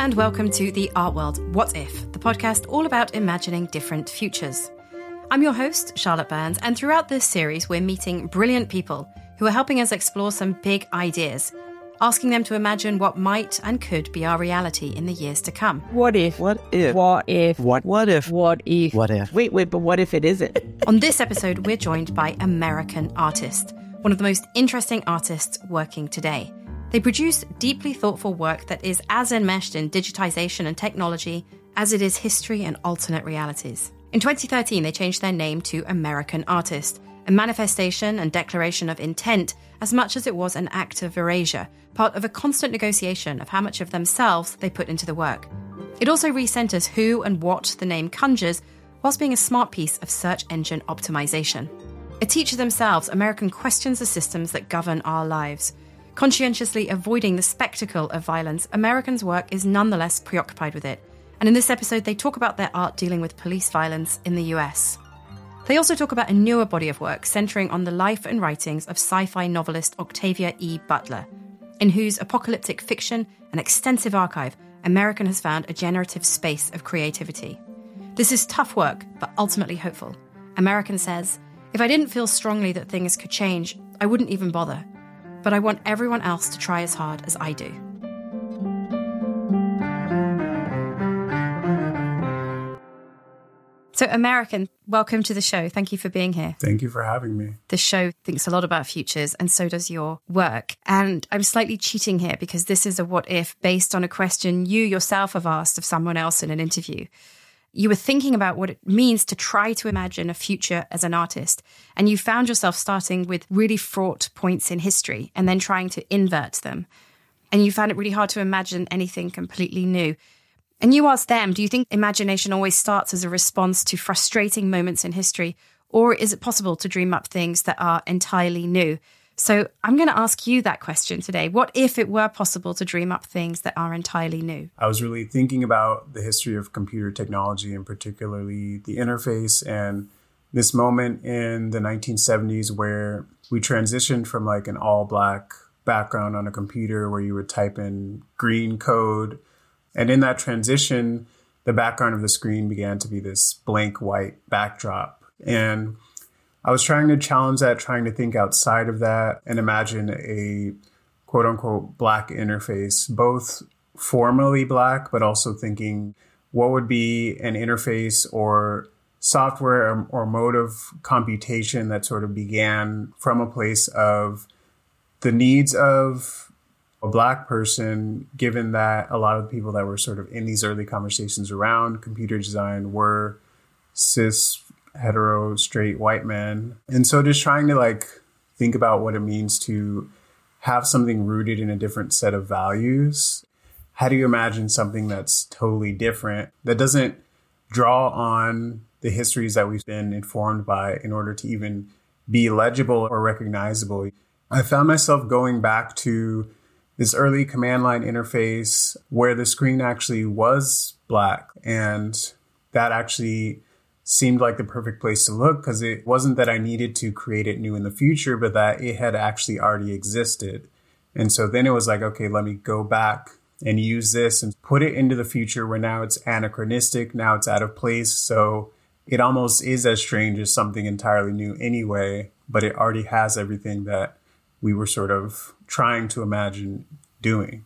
and welcome to The Art World What If, the podcast all about imagining different futures. I'm your host, Charlotte Burns, and throughout this series, we're meeting brilliant people who are helping us explore some big ideas, asking them to imagine what might and could be our reality in the years to come. What if? What if? What if? What? What if? What if? What if? Wait, wait, but what if it isn't? On this episode, we're joined by American Artist, one of the most interesting artists working today. They produce deeply thoughtful work that is as enmeshed in digitization and technology as it is history and alternate realities. In 2013, they changed their name to American Artist, a manifestation and declaration of intent as much as it was an act of erasure, part of a constant negotiation of how much of themselves they put into the work. It also recenters who and what the name conjures, whilst being a smart piece of search engine optimization. A teacher themselves American questions the systems that govern our lives. Conscientiously avoiding the spectacle of violence, Americans' work is nonetheless preoccupied with it and in this episode, they talk about their art dealing with police violence in the US. They also talk about a newer body of work centering on the life and writings of sci fi novelist Octavia E. Butler, in whose apocalyptic fiction and extensive archive, American has found a generative space of creativity. This is tough work, but ultimately hopeful. American says, If I didn't feel strongly that things could change, I wouldn't even bother. But I want everyone else to try as hard as I do. So, American, welcome to the show. Thank you for being here. Thank you for having me. The show thinks a lot about futures, and so does your work. And I'm slightly cheating here because this is a what if based on a question you yourself have asked of someone else in an interview. You were thinking about what it means to try to imagine a future as an artist, and you found yourself starting with really fraught points in history and then trying to invert them. And you found it really hard to imagine anything completely new. And you asked them, do you think imagination always starts as a response to frustrating moments in history? Or is it possible to dream up things that are entirely new? So I'm going to ask you that question today. What if it were possible to dream up things that are entirely new? I was really thinking about the history of computer technology and particularly the interface and this moment in the 1970s where we transitioned from like an all black background on a computer where you would type in green code and in that transition, the background of the screen began to be this blank white backdrop. And I was trying to challenge that, trying to think outside of that and imagine a quote unquote black interface, both formally black, but also thinking what would be an interface or software or, or mode of computation that sort of began from a place of the needs of a black person, given that a lot of the people that were sort of in these early conversations around computer design were cis, hetero, straight white men. And so just trying to like think about what it means to have something rooted in a different set of values. How do you imagine something that's totally different that doesn't draw on the histories that we've been informed by in order to even be legible or recognizable? I found myself going back to this early command line interface where the screen actually was black. And that actually seemed like the perfect place to look because it wasn't that I needed to create it new in the future, but that it had actually already existed. And so then it was like, okay, let me go back and use this and put it into the future where now it's anachronistic, now it's out of place. So it almost is as strange as something entirely new anyway, but it already has everything that we were sort of trying to imagine doing.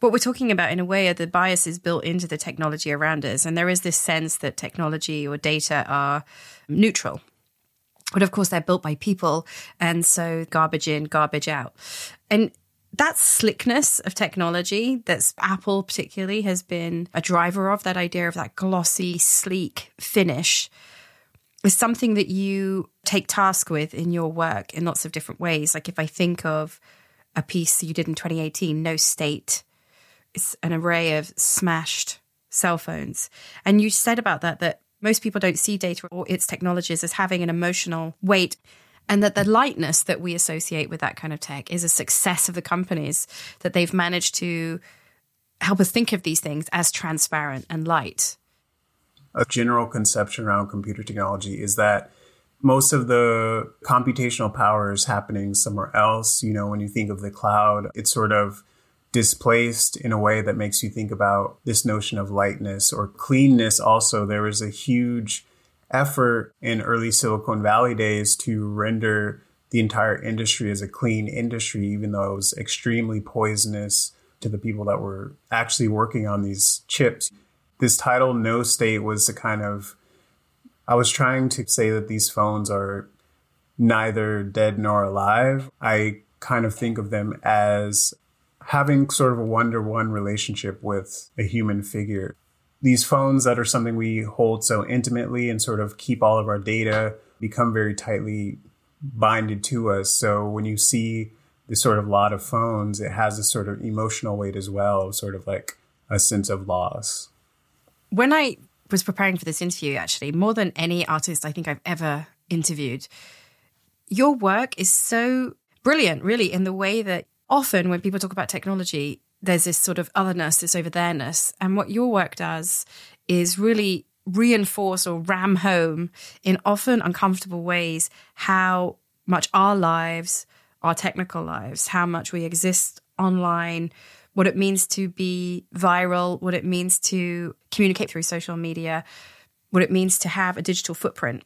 What we're talking about, in a way, are the biases built into the technology around us. And there is this sense that technology or data are neutral. But of course, they're built by people. And so garbage in, garbage out. And that slickness of technology that's Apple particularly has been a driver of that idea of that glossy, sleek finish is something that you take task with in your work in lots of different ways. Like if I think of a piece you did in 2018, No State, an array of smashed cell phones. And you said about that that most people don't see data or its technologies as having an emotional weight and that the lightness that we associate with that kind of tech is a success of the companies that they've managed to help us think of these things as transparent and light a general conception around computer technology is that most of the computational power is happening somewhere else. You know, when you think of the cloud, it's sort of displaced in a way that makes you think about this notion of lightness or cleanness. Also, there was a huge effort in early Silicon Valley days to render the entire industry as a clean industry, even though it was extremely poisonous to the people that were actually working on these chips. This title, No State, was a kind of, I was trying to say that these phones are neither dead nor alive. I kind of think of them as having sort of a one to one relationship with a human figure. These phones that are something we hold so intimately and sort of keep all of our data become very tightly binded to us. So when you see this sort of lot of phones, it has a sort of emotional weight as well, sort of like a sense of loss. When I was preparing for this interview, actually, more than any artist I think I've ever interviewed, your work is so brilliant, really, in the way that often when people talk about technology, there's this sort of otherness, this over there-ness. And what your work does is really reinforce or ram home in often uncomfortable ways how much our lives, our technical lives, how much we exist online, what it means to be viral, what it means to communicate through social media, what it means to have a digital footprint.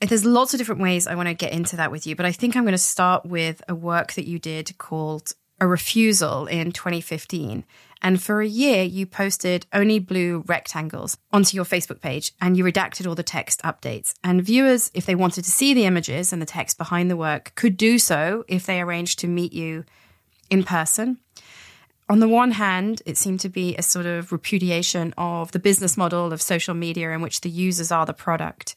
There's lots of different ways I want to get into that with you, but I think I'm going to start with a work that you did called A Refusal in 2015. And for a year, you posted only blue rectangles onto your Facebook page and you redacted all the text updates. And viewers, if they wanted to see the images and the text behind the work, could do so if they arranged to meet you in person. On the one hand, it seemed to be a sort of repudiation of the business model of social media in which the users are the product.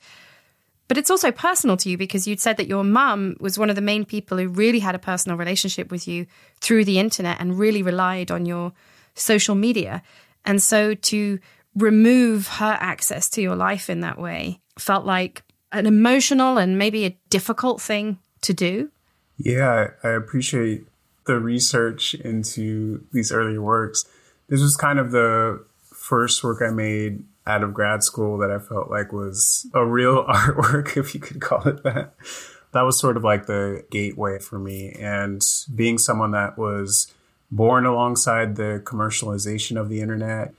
But it's also personal to you because you'd said that your mum was one of the main people who really had a personal relationship with you through the internet and really relied on your social media. And so to remove her access to your life in that way felt like an emotional and maybe a difficult thing to do. Yeah, I appreciate the research into these earlier works. This was kind of the first work I made out of grad school that I felt like was a real artwork, if you could call it that. That was sort of like the gateway for me. And being someone that was born alongside the commercialization of the internet.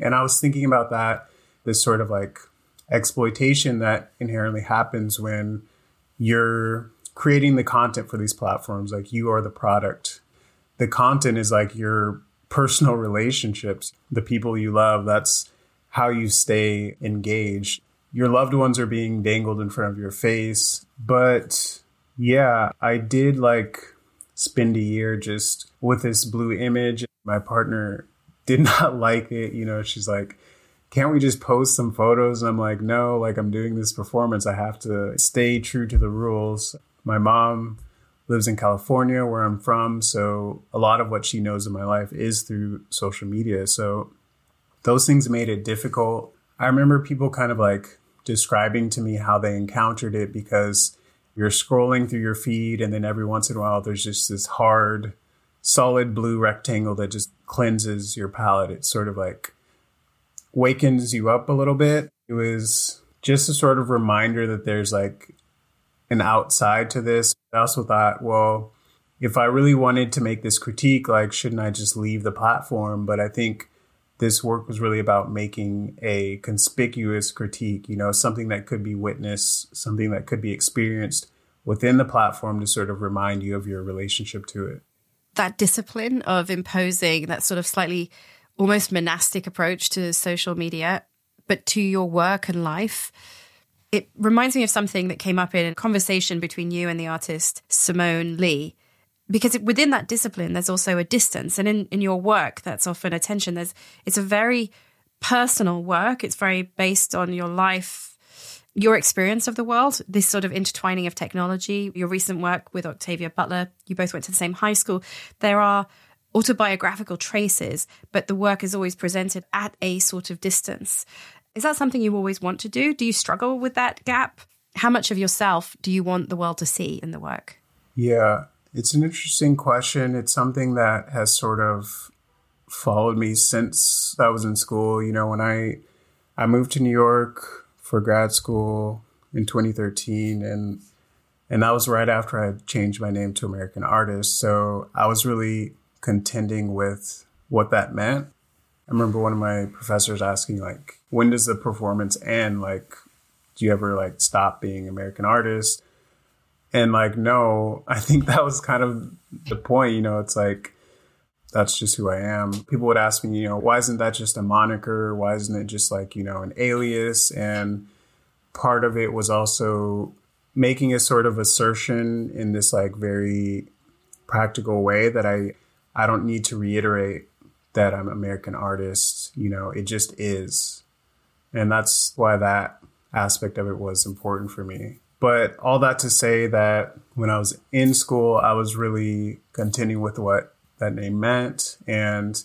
And I was thinking about that, this sort of like exploitation that inherently happens when you're creating the content for these platforms. Like you are the product. The content is like your personal relationships, the people you love. That's how you stay engaged. Your loved ones are being dangled in front of your face. But yeah, I did like spend a year just with this blue image. My partner did not like it. You know, she's like, can't we just post some photos? And I'm like, no, like I'm doing this performance. I have to stay true to the rules. My mom lives in California where I'm from. So a lot of what she knows of my life is through social media. So those things made it difficult. I remember people kind of like describing to me how they encountered it because you're scrolling through your feed and then every once in a while there's just this hard solid blue rectangle that just cleanses your palate. it sort of like wakens you up a little bit it was just a sort of reminder that there's like an outside to this i also thought well if i really wanted to make this critique like shouldn't i just leave the platform but i think this work was really about making a conspicuous critique, you know, something that could be witnessed, something that could be experienced within the platform to sort of remind you of your relationship to it. That discipline of imposing that sort of slightly almost monastic approach to social media, but to your work and life. It reminds me of something that came up in a conversation between you and the artist Simone Leigh because within that discipline there's also a distance. And in, in your work that's often attention there's it's a very personal work. It's very based on your life your experience of the world this sort of intertwining of technology. Your recent work with octavia butler you both went to the same high school. There are autobiographical traces but the work is always presented at a sort of distance. Is that something you always want to do? Do you struggle with that gap? How much of yourself do you want the world to see in the work? Yeah it's an interesting question. It's something that has sort of followed me since I was in school. You know, when I I moved to New York for grad school in 2013 and and that was right after I changed my name to American Artist. So I was really contending with what that meant. I remember one of my professors asking, like, when does the performance end? Like, do you ever like stop being American artist? And like, no, I think that was kind of the point. You know, it's like, that's just who I am. People would ask me, you know, why isn't that just a moniker? Why isn't it just like, you know, an alias? And part of it was also making a sort of assertion in this like very practical way that I I don't need to reiterate that I'm American artist, you know, it just is. And that's why that aspect of it was important for me. But all that to say that when I was in school, I was really continuing with what that name meant. And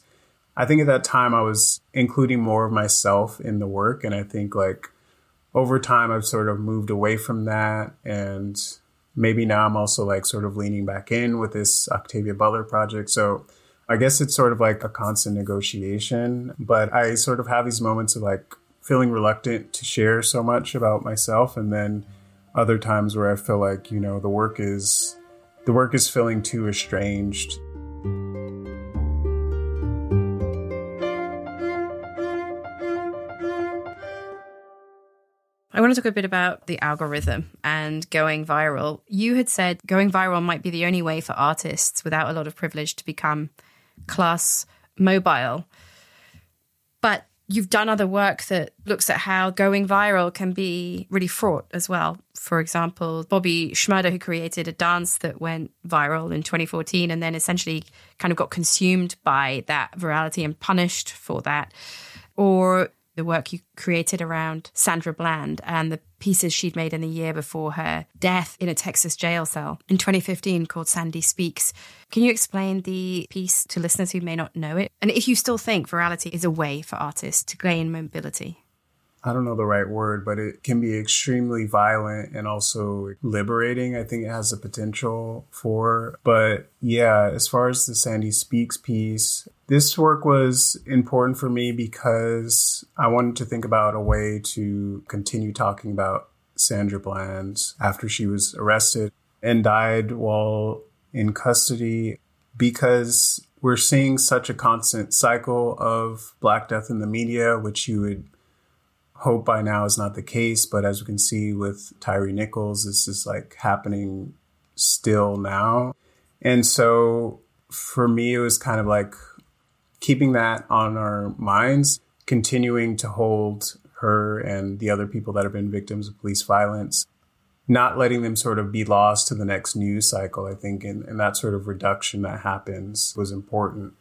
I think at that time I was including more of myself in the work. And I think like over time I've sort of moved away from that. And maybe now I'm also like sort of leaning back in with this Octavia Butler project. So I guess it's sort of like a constant negotiation, but I sort of have these moments of like feeling reluctant to share so much about myself. And then other times where I feel like, you know, the work is the work is feeling too estranged. I want to talk a bit about the algorithm and going viral. You had said going viral might be the only way for artists without a lot of privilege to become class mobile. You've done other work that looks at how going viral can be really fraught as well. For example, Bobby Shmurda, who created a dance that went viral in 2014 and then essentially kind of got consumed by that virality and punished for that. Or the work you created around Sandra Bland and the pieces she'd made in the year before her death in a Texas jail cell in 2015 called Sandy Speaks. Can you explain the piece to listeners who may not know it? And if you still think virality is a way for artists to gain mobility? I don't know the right word, but it can be extremely violent and also liberating. I think it has the potential for. But yeah, as far as the Sandy Speaks piece, this work was important for me because I wanted to think about a way to continue talking about Sandra Bland after she was arrested and died while in custody because we're seeing such a constant cycle of Black death in the media, which you would hope by now is not the case. But as we can see with Tyre Nichols, this is like happening still now. And so for me, it was kind of like keeping that on our minds, continuing to hold her and the other people that have been victims of police violence, not letting them sort of be lost to the next news cycle, I think, and, and that sort of reduction that happens was important.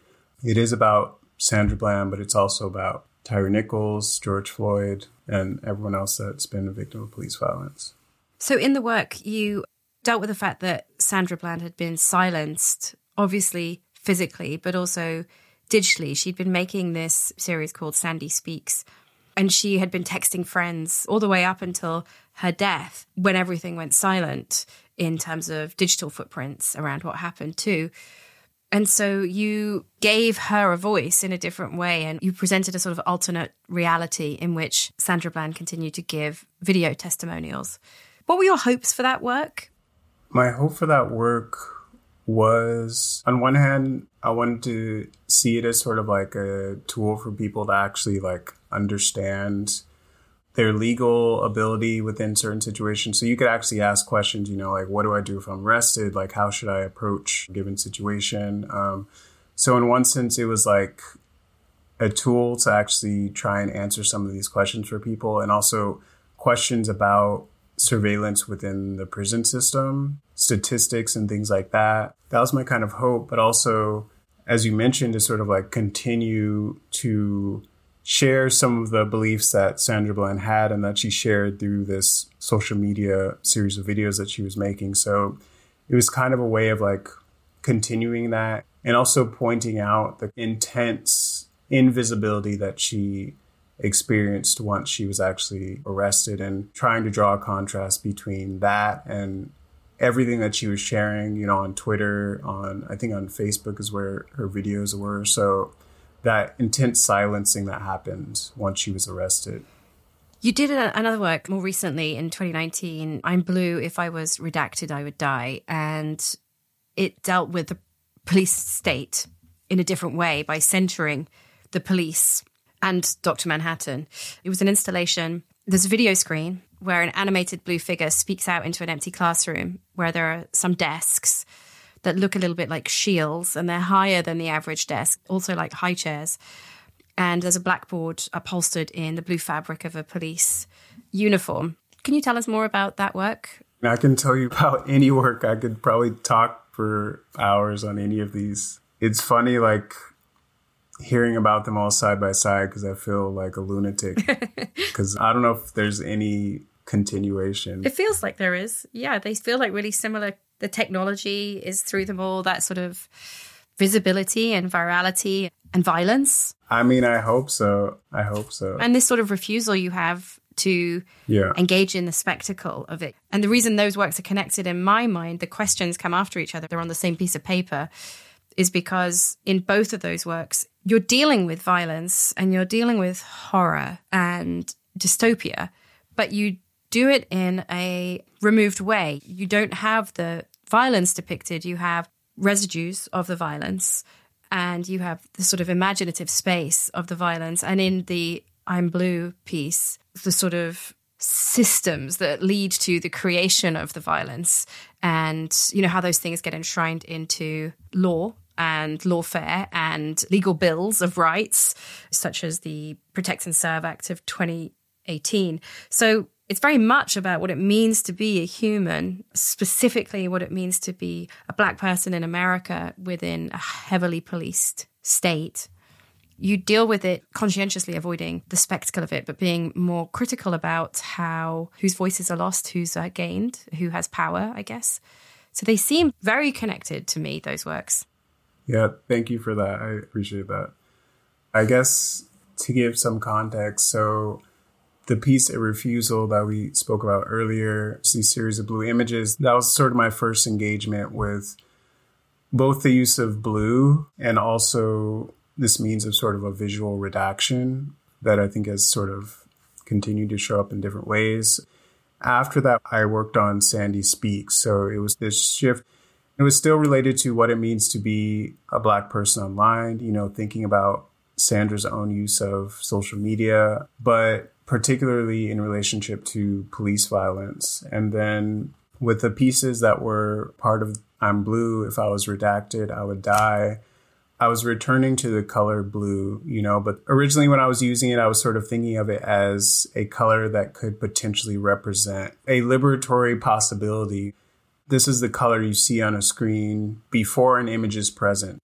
It is about Sandra Bland, but it's also about Tyre Nichols, George Floyd, and everyone else that's been a victim of police violence. So, in the work, you dealt with the fact that Sandra Bland had been silenced, obviously physically, but also digitally. She'd been making this series called Sandy Speaks, and she had been texting friends all the way up until her death when everything went silent in terms of digital footprints around what happened, too. And so you gave her a voice in a different way and you presented a sort of alternate reality in which Sandra Bland continued to give video testimonials. What were your hopes for that work? My hope for that work was on one hand, I wanted to see it as sort of like a tool for people to actually like understand their legal ability within certain situations. So you could actually ask questions, you know, like, what do I do if I'm arrested? Like, how should I approach a given situation? Um, so in one sense, it was like a tool to actually try and answer some of these questions for people and also questions about surveillance within the prison system, statistics and things like that. That was my kind of hope, but also, as you mentioned, to sort of like continue to share some of the beliefs that Sandra Bland had and that she shared through this social media series of videos that she was making. So it was kind of a way of like continuing that and also pointing out the intense invisibility that she experienced once she was actually arrested and trying to draw a contrast between that and everything that she was sharing, you know, on Twitter, on I think on Facebook is where her videos were. So that intense silencing that happened once she was arrested. You did another work more recently in 2019, I'm Blue, If I Was Redacted, I Would Die. And it dealt with the police state in a different way by centering the police and Dr. Manhattan. It was an installation. There's a video screen where an animated blue figure speaks out into an empty classroom where there are some desks that look a little bit like shields and they're higher than the average desk, also like high chairs. And there's a blackboard upholstered in the blue fabric of a police uniform. Can you tell us more about that work? I can tell you about any work. I could probably talk for hours on any of these. It's funny, like hearing about them all side by side because I feel like a lunatic. Because I don't know if there's any continuation. It feels like there is. Yeah, they feel like really similar. The technology is through them all, that sort of visibility and virality and violence. I mean, I hope so. I hope so. And this sort of refusal you have to yeah. engage in the spectacle of it. And the reason those works are connected in my mind, the questions come after each other, they're on the same piece of paper, is because in both of those works, you're dealing with violence and you're dealing with horror and dystopia, but you do it in a removed way. You don't have the violence depicted, you have residues of the violence and you have the sort of imaginative space of the violence. And in the I'm Blue piece, the sort of systems that lead to the creation of the violence and you know how those things get enshrined into law and lawfare and legal bills of rights such as the protect and serve act of 2018 so it's very much about what it means to be a human, specifically what it means to be a black person in America within a heavily policed state. You deal with it conscientiously avoiding the spectacle of it, but being more critical about how whose voices are lost, who's uh, gained, who has power, I guess. So they seem very connected to me, those works. Yeah, thank you for that. I appreciate that. I guess to give some context, so the piece a refusal that we spoke about earlier these series of blue images that was sort of my first engagement with both the use of blue and also this means of sort of a visual redaction that i think has sort of continued to show up in different ways after that i worked on sandy speaks so it was this shift it was still related to what it means to be a black person online you know thinking about sandra's own use of social media but particularly in relationship to police violence. And then with the pieces that were part of I'm Blue, if I was redacted, I would die. I was returning to the color blue, you know, but originally when I was using it, I was sort of thinking of it as a color that could potentially represent a liberatory possibility. This is the color you see on a screen before an image is present.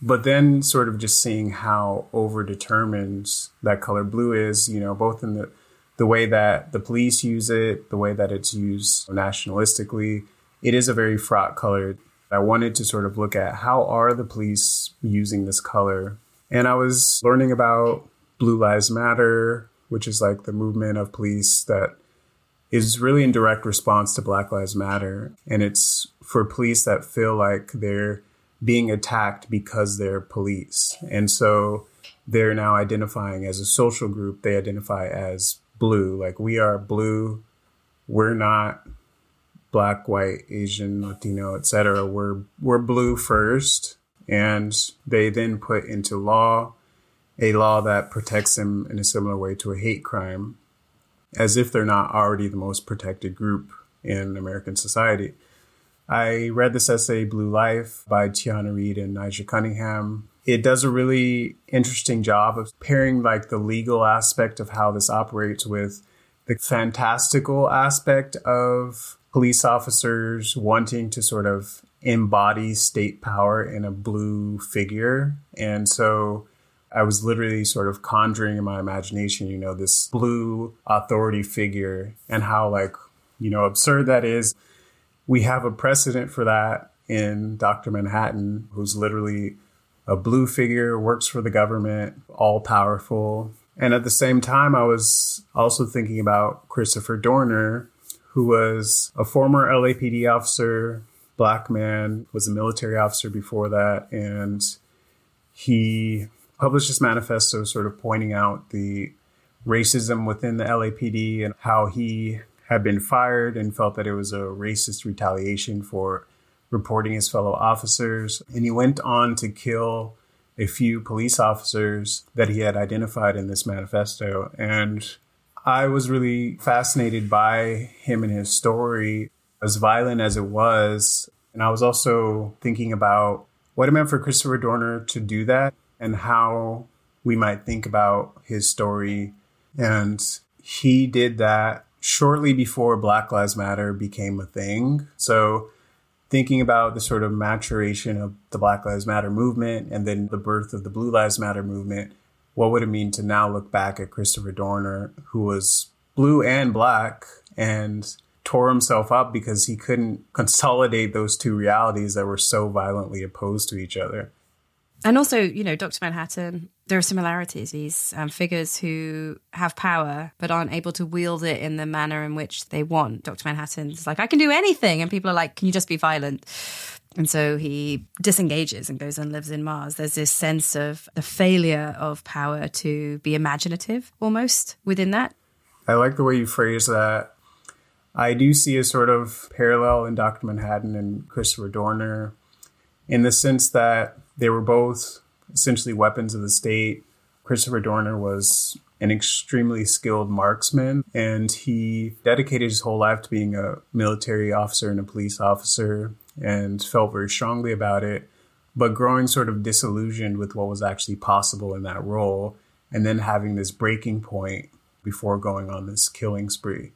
But then sort of just seeing how overdetermined that color blue is, you know, both in the the way that the police use it, the way that it's used nationalistically, it is a very fraught color. I wanted to sort of look at how are the police using this color. And I was learning about Blue Lives Matter, which is like the movement of police that is really in direct response to Black Lives Matter. And it's for police that feel like they're being attacked because they're police. And so they're now identifying as a social group. They identify as blue. Like we are blue. We're not black, white, Asian, Latino, etc. We're we're blue first. And they then put into law a law that protects them in a similar way to a hate crime, as if they're not already the most protected group in American society. I read this essay, Blue Life, by Tiana Reid and Nijah Cunningham. It does a really interesting job of pairing like the legal aspect of how this operates with the fantastical aspect of police officers wanting to sort of embody state power in a blue figure. And so I was literally sort of conjuring in my imagination, you know, this blue authority figure and how like, you know, absurd that is we have a precedent for that in Dr. Manhattan, who's literally a blue figure, works for the government, all powerful. And at the same time, I was also thinking about Christopher Dorner, who was a former LAPD officer, black man, was a military officer before that. And he published this manifesto sort of pointing out the racism within the LAPD and how he had been fired and felt that it was a racist retaliation for reporting his fellow officers. And he went on to kill a few police officers that he had identified in this manifesto. And I was really fascinated by him and his story, as violent as it was. And I was also thinking about what it meant for Christopher Dorner to do that and how we might think about his story. And he did that shortly before Black Lives Matter became a thing. So, thinking about the sort of maturation of the Black Lives Matter movement and then the birth of the Blue Lives Matter movement, what would it mean to now look back at Christopher Dorner, who was blue and black and tore himself up because he couldn't consolidate those two realities that were so violently opposed to each other? And also, you know, Dr. Manhattan, there are similarities. These um, figures who have power but aren't able to wield it in the manner in which they want. Dr. Manhattan's like, I can do anything. And people are like, can you just be violent? And so he disengages and goes and lives in Mars. There's this sense of the failure of power to be imaginative almost within that. I like the way you phrase that. I do see a sort of parallel in Dr. Manhattan and Christopher Dorner in the sense that they were both essentially weapons of the state. Christopher Dorner was an extremely skilled marksman, and he dedicated his whole life to being a military officer and a police officer and felt very strongly about it, but growing sort of disillusioned with what was actually possible in that role, and then having this breaking point before going on this killing spree.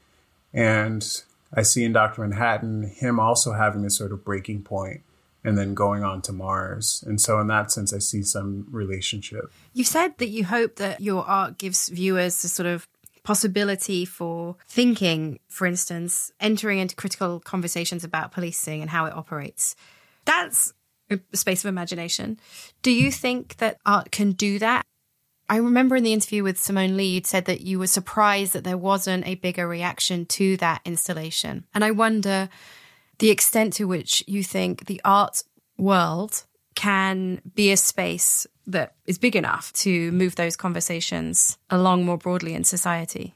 And I see in Dr. Manhattan him also having this sort of breaking point and then going on to Mars. And so, in that sense, I see some relationship. You've said that you hope that your art gives viewers a sort of possibility for thinking, for instance, entering into critical conversations about policing and how it operates. That's a space of imagination. Do you think that art can do that? I remember in the interview with Simone Leigh, you'd said that you were surprised that there wasn't a bigger reaction to that installation. And I wonder the extent to which you think the art world can be a space that is big enough to move those conversations along more broadly in society.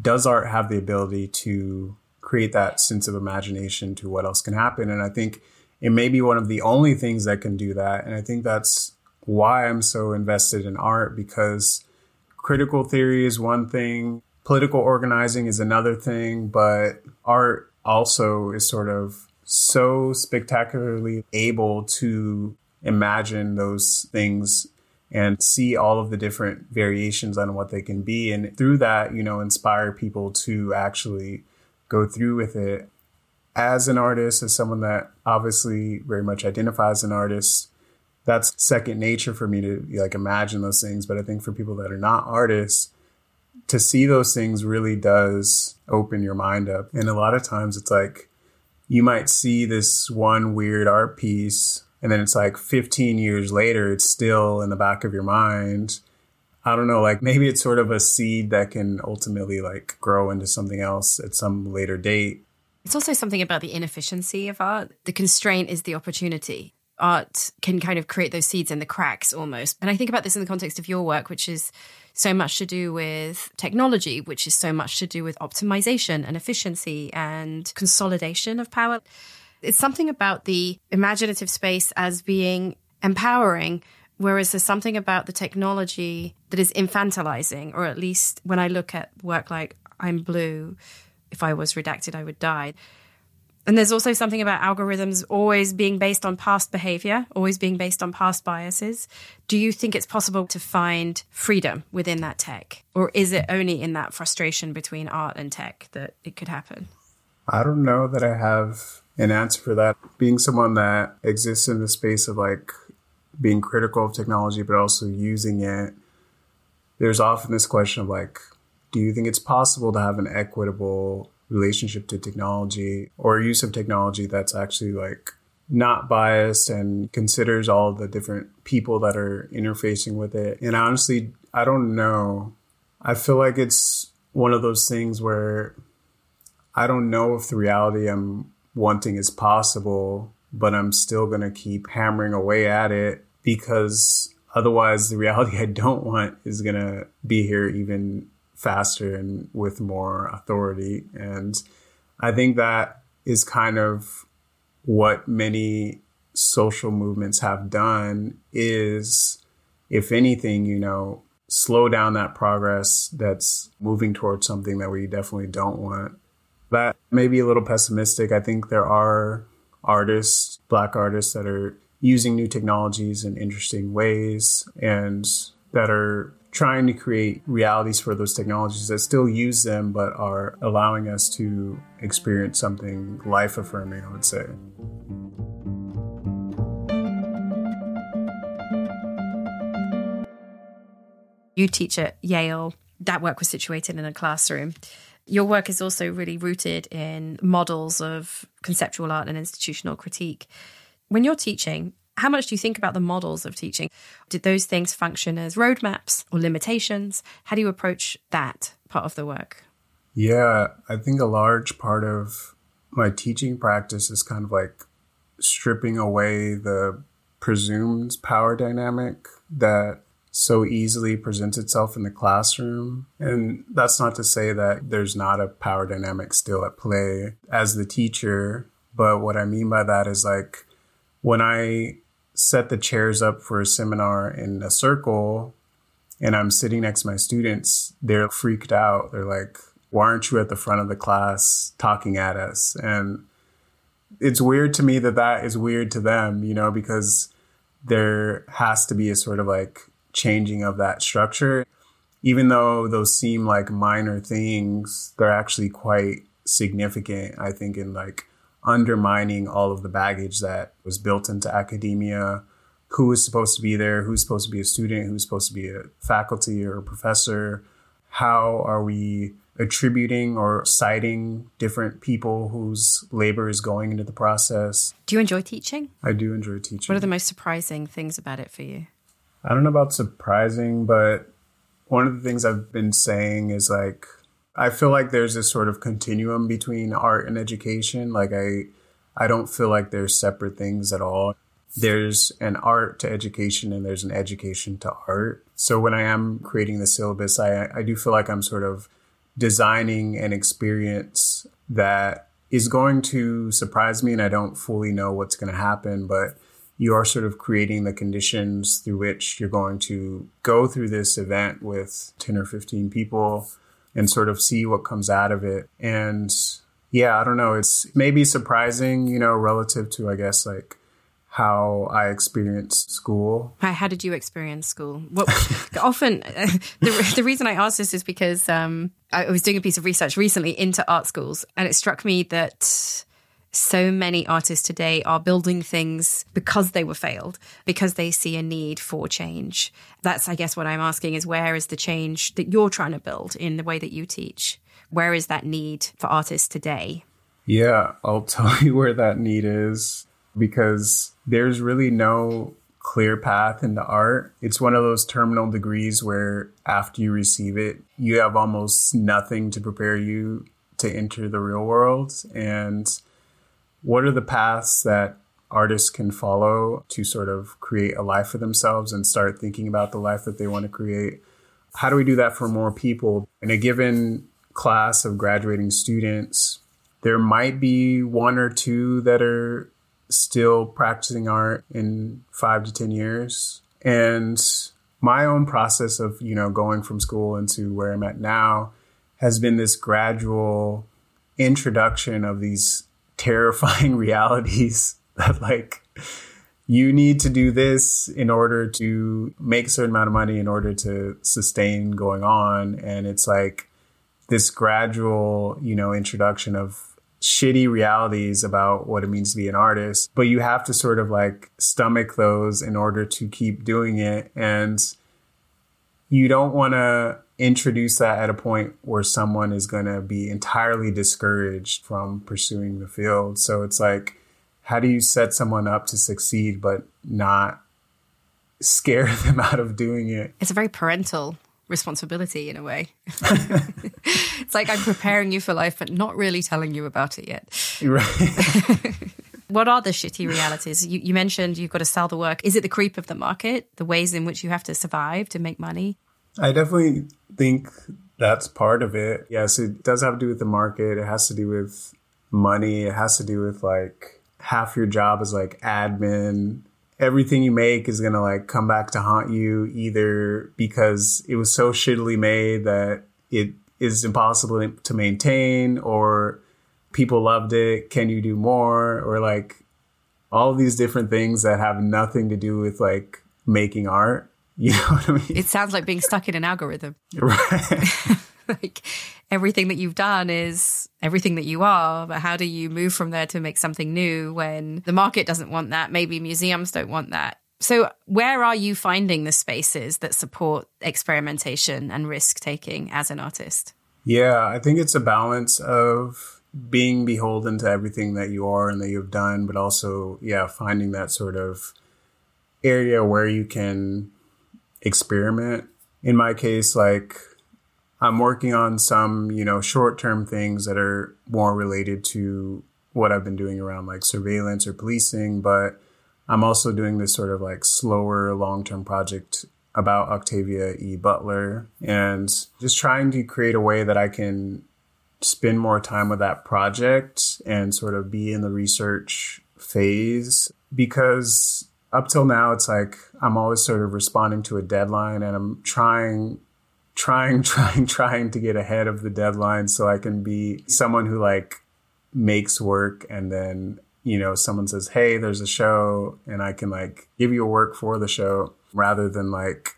Does art have the ability to create that sense of imagination to what else can happen? And I think it may be one of the only things that can do that. And I think that's why I'm so invested in art because critical theory is one thing, political organizing is another thing, but art also is sort of so spectacularly able to imagine those things and see all of the different variations on what they can be. And through that, you know, inspire people to actually go through with it. As an artist, as someone that obviously very much identifies an artist, that's second nature for me to like imagine those things. But I think for people that are not artists, to see those things really does open your mind up. And a lot of times it's like, you might see this one weird art piece and then it's like 15 years later it's still in the back of your mind. I don't know like maybe it's sort of a seed that can ultimately like grow into something else at some later date. It's also something about the inefficiency of art. The constraint is the opportunity. Art can kind of create those seeds in the cracks almost. And i think about this in the context of your work which is so much to do with technology, which is so much to do with optimization and efficiency and consolidation of power. It's something about the imaginative space as being empowering, whereas there's something about the technology that is infantilizing, or at least when I look at work like I'm Blue, if I was redacted, I would die. And there's also something about algorithms always being based on past behavior, always being based on past biases. Do you think it's possible to find freedom within that tech? Or is it only in that frustration between art and tech that it could happen? I don't know that I have an answer for that. Being someone that exists in the space of like being critical of technology, but also using it, there's often this question of like, do you think it's possible to have an equitable relationship to technology or use of technology that's actually like not biased and considers all the different people that are interfacing with it. And honestly, I don't know. I feel like it's one of those things where I don't know if the reality I'm wanting is possible, but I'm still going to keep hammering away at it because otherwise the reality I don't want is going to be here even faster and with more authority. And I think that is kind of what many social movements have done is if anything, you know, slow down that progress that's moving towards something that we definitely don't want. That may be a little pessimistic. I think there are artists, black artists that are using new technologies in interesting ways and that are trying to create realities for those technologies that still use them but are allowing us to experience something life affirming, I would say. You teach at Yale. That work was situated in a classroom. Your work is also really rooted in models of conceptual art and institutional critique. When you're teaching, how much do you think about the models of teaching? Did those things function as roadmaps or limitations? How do you approach that part of the work? Yeah, I think a large part of my teaching practice is kind of like stripping away the presumed power dynamic that so easily presents itself in the classroom. And that's not to say that there's not a power dynamic still at play as the teacher. But what I mean by that is like when I set the chairs up for a seminar in a circle and I'm sitting next to my students, they're freaked out. They're like, why aren't you at the front of the class talking at us? And it's weird to me that that is weird to them, you know, because there has to be a sort of like changing of that structure. Even though those seem like minor things, they're actually quite significant, I think, in like undermining all of the baggage that was built into academia. Who is supposed to be there? Who's supposed to be a student? Who's supposed to be a faculty or a professor? How are we attributing or citing different people whose labor is going into the process? Do you enjoy teaching? I do enjoy teaching. What are the most surprising things about it for you? I don't know about surprising, but one of the things I've been saying is like, I feel like there's this sort of continuum between art and education. Like I, I don't feel like they're separate things at all. There's an art to education and there's an education to art. So when I am creating the syllabus, I, I do feel like I'm sort of designing an experience that is going to surprise me and I don't fully know what's going to happen, but you are sort of creating the conditions through which you're going to go through this event with 10 or 15 people and sort of see what comes out of it. And yeah, I don't know. It's maybe surprising, you know, relative to, I guess, like how I experienced school. How, did you experience school? What often the, the reason I ask this is because um, I was doing a piece of research recently into art schools, and it struck me that so many artists today are building things because they were failed, because they see a need for change. That's, I guess, what I'm asking is where is the change that you're trying to build in the way that you teach? Where is that need for artists today? Yeah, I'll tell you where that need is because there's really no clear path into art. It's one of those terminal degrees where after you receive it, you have almost nothing to prepare you to enter the real world. And what are the paths that artists can follow to sort of create a life for themselves and start thinking about the life that they want to create? How do we do that for more people? In a given class of graduating students, there might be one or two that are still practicing art in five to 10 years. And my own process of, you know, going from school into where I'm at now has been this gradual introduction of these terrifying realities that like you need to do this in order to make a certain amount of money in order to sustain going on. And it's like this gradual you know introduction of shitty realities about what it means to be an artist. But you have to sort of like stomach those in order to keep doing it. And you don't want to introduce that at a point where someone is going to be entirely discouraged from pursuing the field. So it's like, how do you set someone up to succeed but not scare them out of doing it? It's a very parental responsibility in a way. it's like I'm preparing you for life, but not really telling you about it yet. Right. what are the shitty realities? You, you, mentioned you've got to sell the work. Is it the creep of the market, the ways in which you have to survive to make money? I definitely think that's part of it. Yes, it does have to do with the market. It has to do with money. It has to do with like half your job is like admin everything you make is going to like come back to haunt you either because it was so shittily made that it is impossible to maintain or people loved it. Can you do more? Or like all these different things that have nothing to do with like making art. You know what I mean? It sounds like being stuck in an algorithm. Right. like everything that you've done is everything that you are, but how do you move from there to make something new when the market doesn't want that? Maybe museums don't want that. So, where are you finding the spaces that support experimentation and risk taking as an artist? Yeah, I think it's a balance of being beholden to everything that you are and that you've done, but also, yeah, finding that sort of area where you can experiment. In my case, like I'm working on some, you know, short term things that are more related to what I've been doing around like surveillance or policing, but I'm also doing this sort of like slower long term project about Octavia E. Butler and just trying to create a way that I can spend more time with that project and sort of be in the research phase because up till now, it's like I'm always sort of responding to a deadline and I'm trying, trying, trying, trying to get ahead of the deadline so I can be someone who like makes work and then, you know, someone says, Hey, there's a show and I can like give you a work for the show rather than like,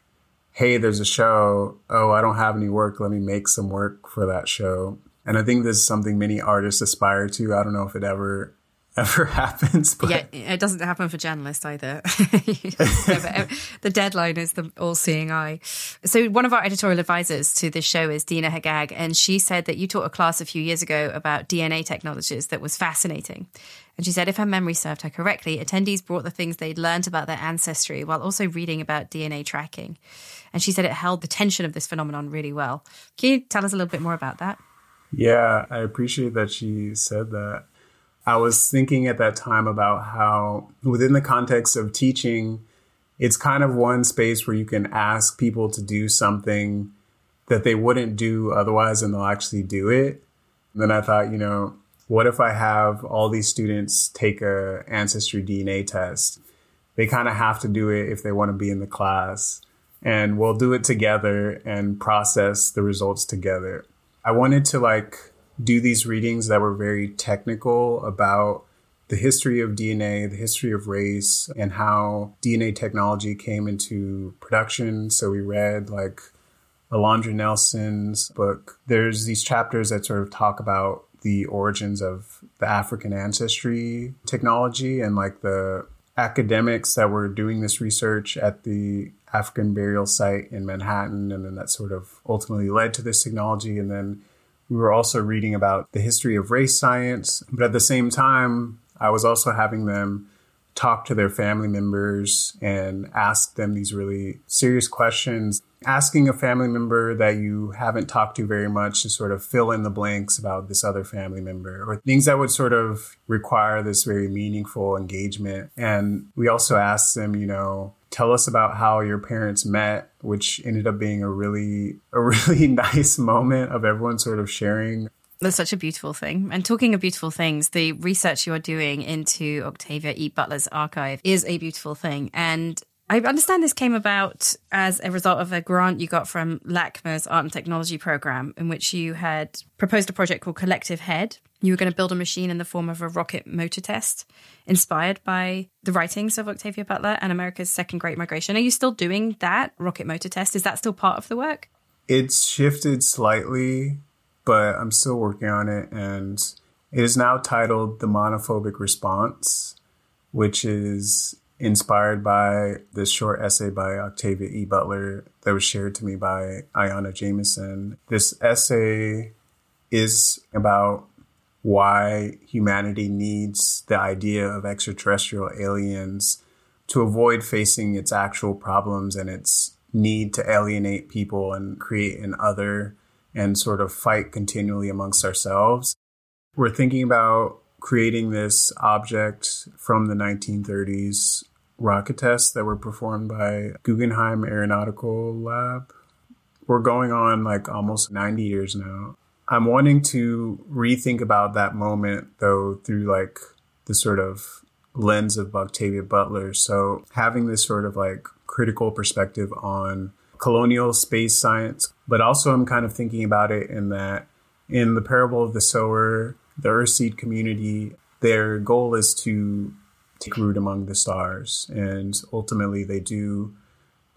Hey, there's a show. Oh, I don't have any work. Let me make some work for that show. And I think this is something many artists aspire to. I don't know if it ever ever happens. But yeah, it doesn't happen for journalists either. the deadline is the all-seeing eye. So one of our editorial advisors to this show is Dina Hagag, and she said that you taught a class a few years ago about DNA technologies that was fascinating. And she said, if her memory served her correctly, attendees brought the things they'd learned about their ancestry while also reading about DNA tracking. And she said it held the tension of this phenomenon really well. Can you tell us a little bit more about that? Yeah, I appreciate that she said that. I was thinking at that time about how, within the context of teaching, it's kind of one space where you can ask people to do something that they wouldn't do otherwise and they'll actually do it. And then I thought, you know, what if I have all these students take a ancestry DNA test? They kind of have to do it if they want to be in the class and we'll do it together and process the results together. I wanted to like do these readings that were very technical about the history of DNA, the history of race, and how DNA technology came into production. So we read like Alondra Nelson's book. There's these chapters that sort of talk about the origins of the African ancestry technology and like the academics that were doing this research at the African burial site in Manhattan. And then that sort of ultimately led to this technology. And then we were also reading about the history of race science, but at the same time, I was also having them talk to their family members and ask them these really serious questions. Asking a family member that you haven't talked to very much to sort of fill in the blanks about this other family member or things that would sort of require this very meaningful engagement. And we also asked them, you know, tell us about how your parents met, which ended up being a really, a really nice moment of everyone sort of sharing. That's such a beautiful thing. And talking of beautiful things, the research you're doing into Octavia E. Butler's archive is a beautiful thing. And I understand this came about as a result of a grant you got from LACMA's Art and Technology program, in which you had proposed a project called Collective Head. You were going to build a machine in the form of a rocket motor test, inspired by the writings of Octavia Butler and America's Second Great Migration. Are you still doing that rocket motor test? Is that still part of the work? It's shifted slightly, but I'm still working on it. And it is now titled The Monophobic Response, which is inspired by this short essay by Octavia E. Butler that was shared to me by Ayana Jamieson. This essay is about why humanity needs the idea of extraterrestrial aliens to avoid facing its actual problems and its need to alienate people and create an other and sort of fight continually amongst ourselves. We're thinking about creating this object from the 1930s rocket tests that were performed by Guggenheim Aeronautical Lab. We're going on like almost 90 years now. I'm wanting to rethink about that moment though through like the sort of lens of Octavia Butler. So having this sort of like critical perspective on colonial space science, but also I'm kind of thinking about it in that in the parable of the sower, the Earthseed community, their goal is to take root among the stars. And ultimately, they do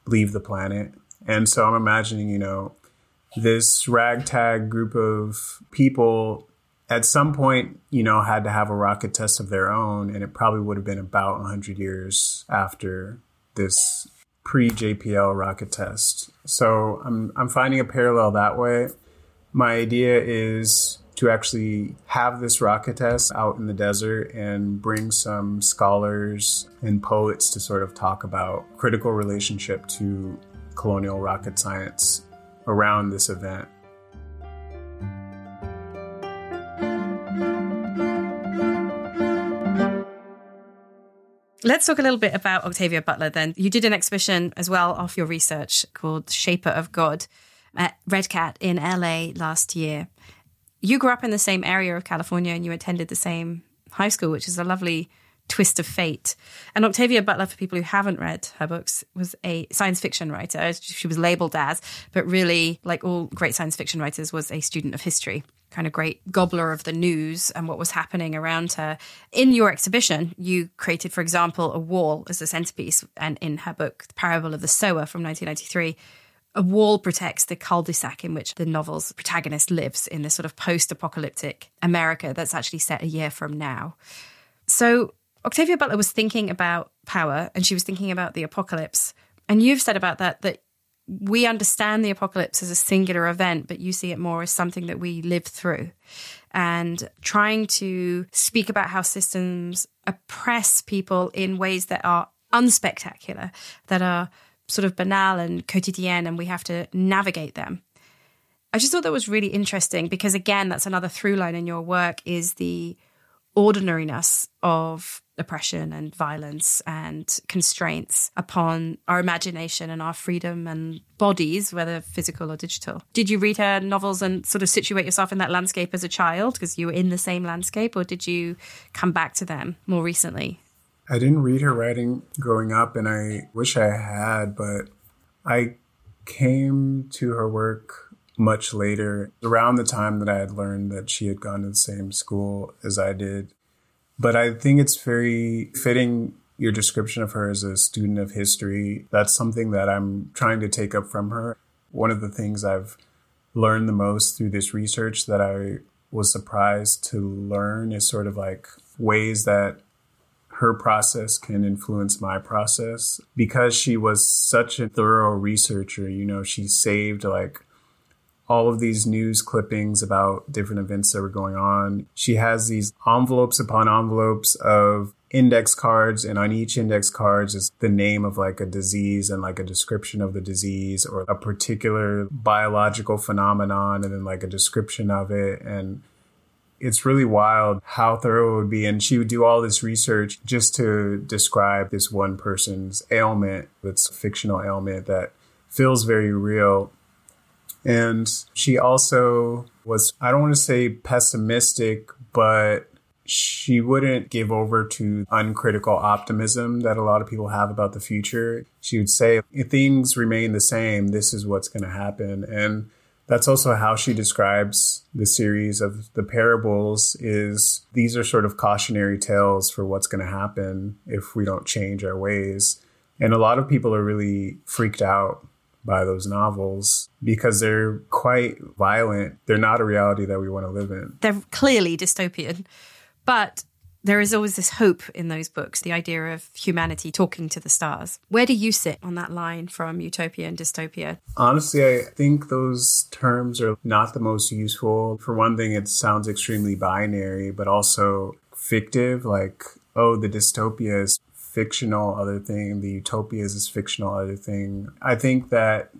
leave the planet. And so I'm imagining, you know, this ragtag group of people at some point, you know, had to have a rocket test of their own. And it probably would have been about 100 years after this pre JPL rocket test. So I'm, I'm finding a parallel that way. My idea is to actually have this rocket test out in the desert and bring some scholars and poets to sort of talk about critical relationship to colonial rocket science around this event. Let's talk a little bit about Octavia Butler then. You did an exhibition as well off your research called Shaper of God at REDCAT in LA last year you grew up in the same area of California and you attended the same high school, which is a lovely twist of fate. And Octavia Butler, for people who haven't read her books, was a science fiction writer. She was labeled as, but really, like all great science fiction writers, was a student of history, kind of great gobbler of the news and what was happening around her. In your exhibition, you created, for example, a wall as a centerpiece. And in her book, The Parable of the Sower from 1993, a wall protects the cul-de-sac in which the novel's protagonist lives in this sort of post-apocalyptic America that's actually set a year from now. So Octavia Butler was thinking about power and she was thinking about the apocalypse. And you've said about that that we understand the apocalypse as a singular event, but you see it more as something that we live through. And trying to speak about how systems oppress people in ways that are unspectacular, that are sort of banal and quotidien and we have to navigate them. I just thought that was really interesting because again, that's another through line in your work is the ordinariness of oppression and violence and constraints upon our imagination and our freedom and bodies, whether physical or digital. Did you read her novels and sort of situate yourself in that landscape as a child because you were in the same landscape, or did you come back to them more recently? I didn't read her writing growing up, and I wish I had, but I came to her work much later, around the time that I had learned that she had gone to the same school as I did. But I think it's very fitting your description of her as a student of history. That's something that I'm trying to take up from her. One of the things I've learned the most through this research that I was surprised to learn is sort of like ways that her process can influence my process because she was such a thorough researcher. You know, she saved like all of these news clippings about different events that were going on. She has these envelopes upon envelopes of index cards and on each index cards is the name of like a disease and like a description of the disease or a particular biological phenomenon and then like a description of it and it's really wild how thorough it would be. And she would do all this research just to describe this one person's ailment. A fictional ailment that feels very real. And she also was, I don't want to say pessimistic, but she wouldn't give over to uncritical optimism that a lot of people have about the future. She would say, if things remain the same, this is what's going to happen. And that's also how she describes the series of the parables is these are sort of cautionary tales for what's going to happen if we don't change our ways and a lot of people are really freaked out by those novels because they're quite violent they're not a reality that we want to live in they're clearly dystopian but there is always this hope in those books, the idea of humanity talking to the stars. Where do you sit on that line from utopia and dystopia? Honestly, I think those terms are not the most useful. For one thing, it sounds extremely binary, but also fictive, like, oh, the dystopia is fictional other thing, the utopia is this fictional other thing. I think that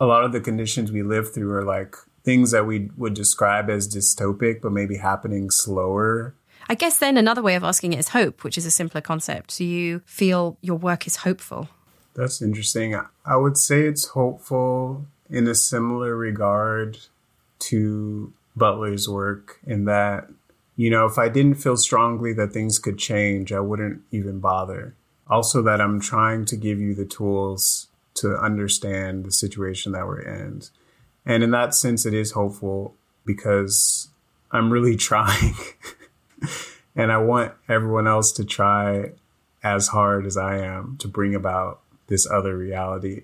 a lot of the conditions we live through are like things that we would describe as dystopic, but maybe happening slower I guess then another way of asking it is hope, which is a simpler concept. Do you feel your work is hopeful? That's interesting. I would say it's hopeful in a similar regard to Butler's work in that you know, if I didn't feel strongly that things could change, I wouldn't even bother. Also, that I'm trying to give you the tools to understand the situation that we're in. And in that sense, it is hopeful because I'm really trying. and I want everyone else to try as hard as I am to bring about this other reality.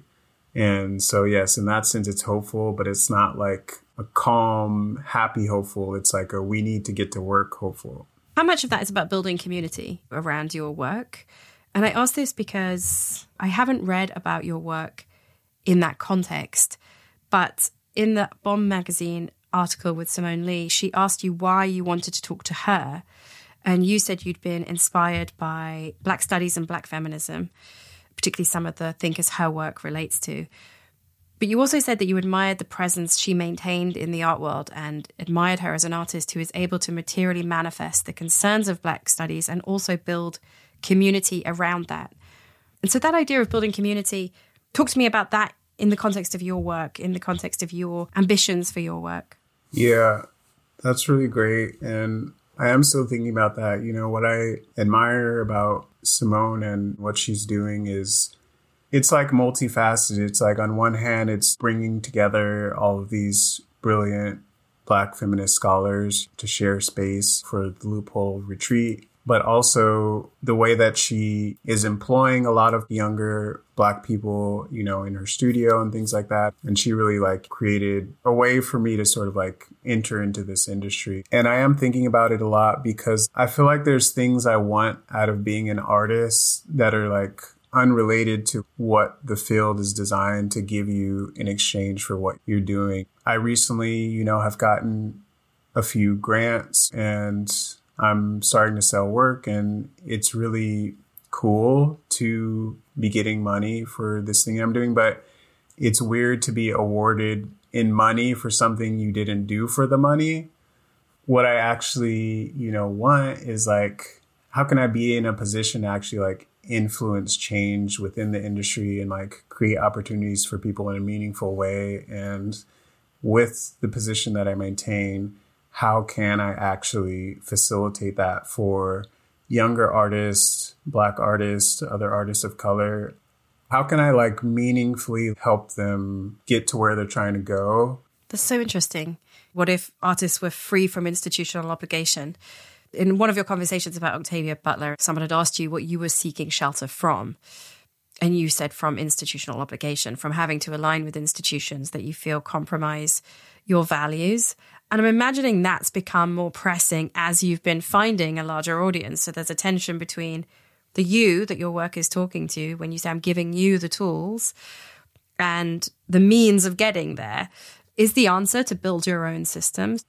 And so, yes, in that sense, it's hopeful, but it's not like a calm, happy hopeful. It's like a we need to get to work hopeful. How much of that is about building community around your work? And I ask this because I haven't read about your work in that context, but in the Bomb magazine article with Simone Leigh, she asked you why you wanted to talk to her. And you said you'd been inspired by Black studies and Black feminism, particularly some of the thinkers her work relates to. But you also said that you admired the presence she maintained in the art world and admired her as an artist who is able to materially manifest the concerns of Black studies and also build community around that. And so, that idea of building community, talk to me about that in the context of your work, in the context of your ambitions for your work. Yeah, that's really great. And I am still thinking about that. You know, what I admire about Simone and what she's doing is it's like multifaceted. It's like on one hand, it's bringing together all of these brilliant black feminist scholars to share space for the loophole retreat but also the way that she is employing a lot of younger black people, you know, in her studio and things like that. And she really like created a way for me to sort of like enter into this industry. And I am thinking about it a lot because I feel like there's things I want out of being an artist that are like unrelated to what the field is designed to give you in exchange for what you're doing. I recently, you know, have gotten a few grants and I'm starting to sell work and it's really cool to be getting money for this thing I'm doing, but it's weird to be awarded in money for something you didn't do for the money. What I actually, you know, want is like, how can I be in a position to actually like influence change within the industry and like create opportunities for people in a meaningful way? And with the position that I maintain, how can I actually facilitate that for younger artists, black artists, other artists of color? How can I like meaningfully help them get to where they're trying to go? That's so interesting. What if artists were free from institutional obligation? In one of your conversations about Octavia Butler, someone had asked you what you were seeking shelter from. And you said from institutional obligation, from having to align with institutions that you feel compromise your values. And I'm imagining that's become more pressing as you've been finding a larger audience. So there's a tension between the you that your work is talking to when you say, I'm giving you the tools and the means of getting there. Is the answer to build your own systems?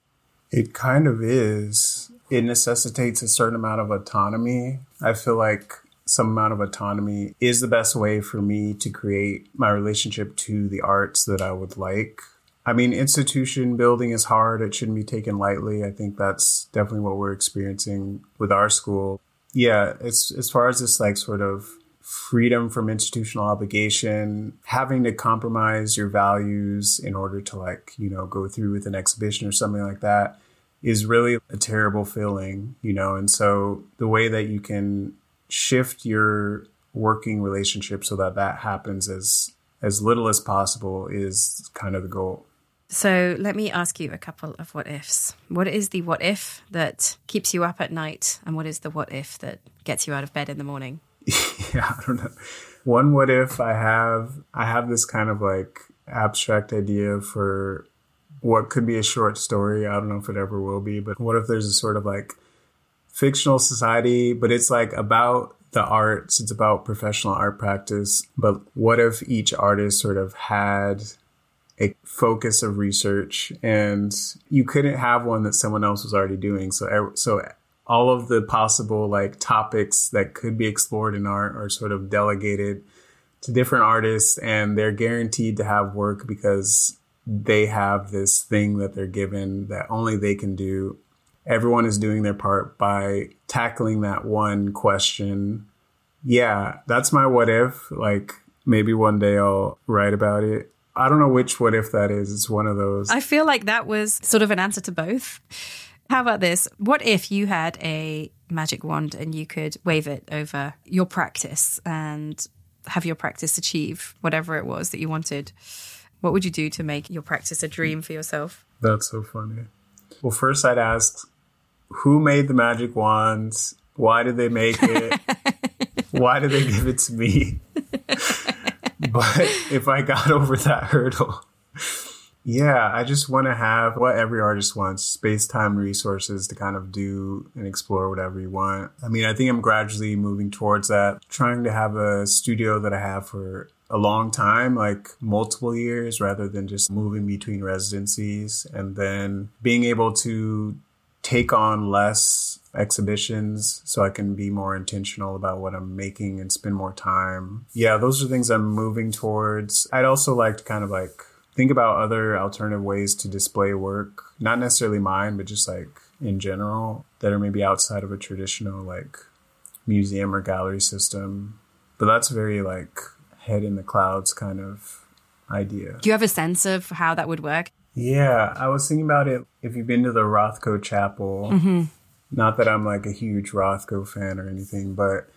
It kind of is. It necessitates a certain amount of autonomy. I feel like some amount of autonomy is the best way for me to create my relationship to the arts that I would like. I mean, institution building is hard. It shouldn't be taken lightly. I think that's definitely what we're experiencing with our school. Yeah, it's as far as this like sort of freedom from institutional obligation, having to compromise your values in order to like, you know, go through with an exhibition or something like that is really a terrible feeling, you know. And so the way that you can shift your working relationship so that that happens as as little as possible is kind of the goal. So let me ask you a couple of what ifs. What is the what if that keeps you up at night? And what is the what if that gets you out of bed in the morning? yeah, I don't know. One what if I have I have this kind of like abstract idea for what could be a short story. I don't know if it ever will be, but what if there's a sort of like fictional society, but it's like about the arts, it's about professional art practice. But what if each artist sort of had a focus of research and you couldn't have one that someone else was already doing. So, so all of the possible like topics that could be explored in art are sort of delegated to different artists and they're guaranteed to have work because they have this thing that they're given that only they can do. Everyone is doing their part by tackling that one question. Yeah, that's my what if. Like maybe one day I'll write about it I don't know which what if that is. It's one of those. I feel like that was sort of an answer to both. How about this? What if you had a magic wand and you could wave it over your practice and have your practice achieve whatever it was that you wanted? What would you do to make your practice a dream for yourself? That's so funny. Well, first I'd ask who made the magic wands? Why did they make it? Why did they give it to me? but if I got over that hurdle, yeah, I just want to have what every artist wants space time resources to kind of do and explore whatever you want. I mean, I think I'm gradually moving towards that, trying to have a studio that I have for a long time, like multiple years, rather than just moving between residencies and then being able to take on less exhibitions so I can be more intentional about what I'm making and spend more time. Yeah, those are things I'm moving towards. I'd also like to kind of like think about other alternative ways to display work, not necessarily mine, but just like in general that are maybe outside of a traditional like museum or gallery system. But that's very like head in the clouds kind of idea. Do you have a sense of how that would work? Yeah, I was thinking about it. If you've been to the Rothko Chapel, mm-hmm. not that I'm like a huge Rothko fan or anything, but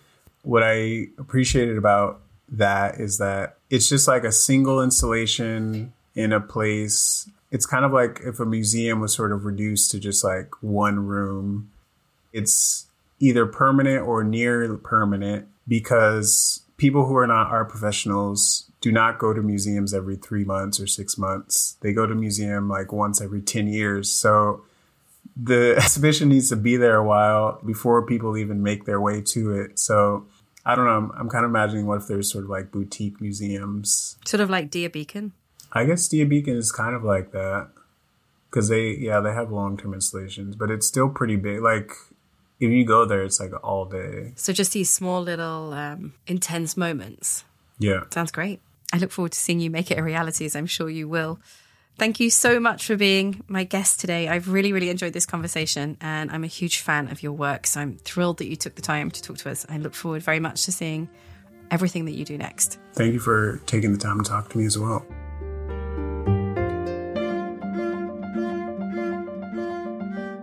what I appreciated about that is that it's just like a single installation in a place. It's kind of like if a museum was sort of reduced to just like one room. It's either permanent or near permanent because people who are not art professionals do not go to museums every three months or six months. They go to museum like once every 10 years. So the exhibition needs to be there a while before people even make their way to it. So I don't know. I'm, I'm kind of imagining what if there's sort of like boutique museums. Sort of like Dia Beacon. I guess Dia Beacon is kind of like that because they yeah they have long term installations, but it's still pretty big. Like if you go there, it's like all day. So just these small little um, intense moments. Yeah, sounds great. I look forward to seeing you make it a reality, as I'm sure you will. Thank you so much for being my guest today. I've really, really enjoyed this conversation and I'm a huge fan of your work. So I'm thrilled that you took the time to talk to us. I look forward very much to seeing everything that you do next. Thank you for taking the time to talk to me as well.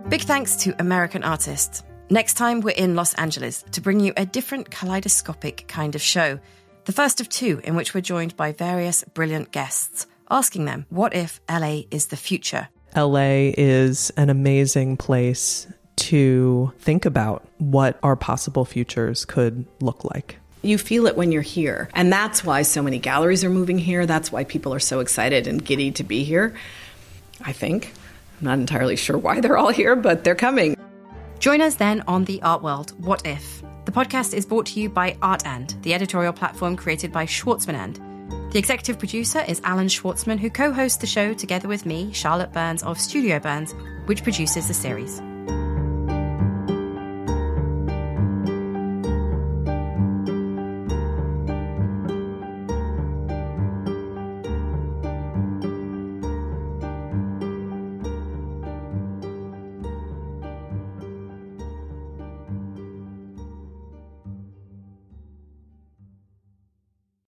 Big thanks to American Artist. Next time, we're in Los Angeles to bring you a different kaleidoscopic kind of show. The first of two, in which we're joined by various brilliant guests, asking them, what if LA is the future? LA is an amazing place to think about what our possible futures could look like. You feel it when you're here. And that's why so many galleries are moving here. That's why people are so excited and giddy to be here, I think. I'm not entirely sure why they're all here, but they're coming. Join us then on The Art World What If? The podcast is brought to you by Art And, the editorial platform created by Schwartzman And. The executive producer is Alan Schwartzman, who co hosts the show together with me, Charlotte Burns of Studio Burns, which produces the series.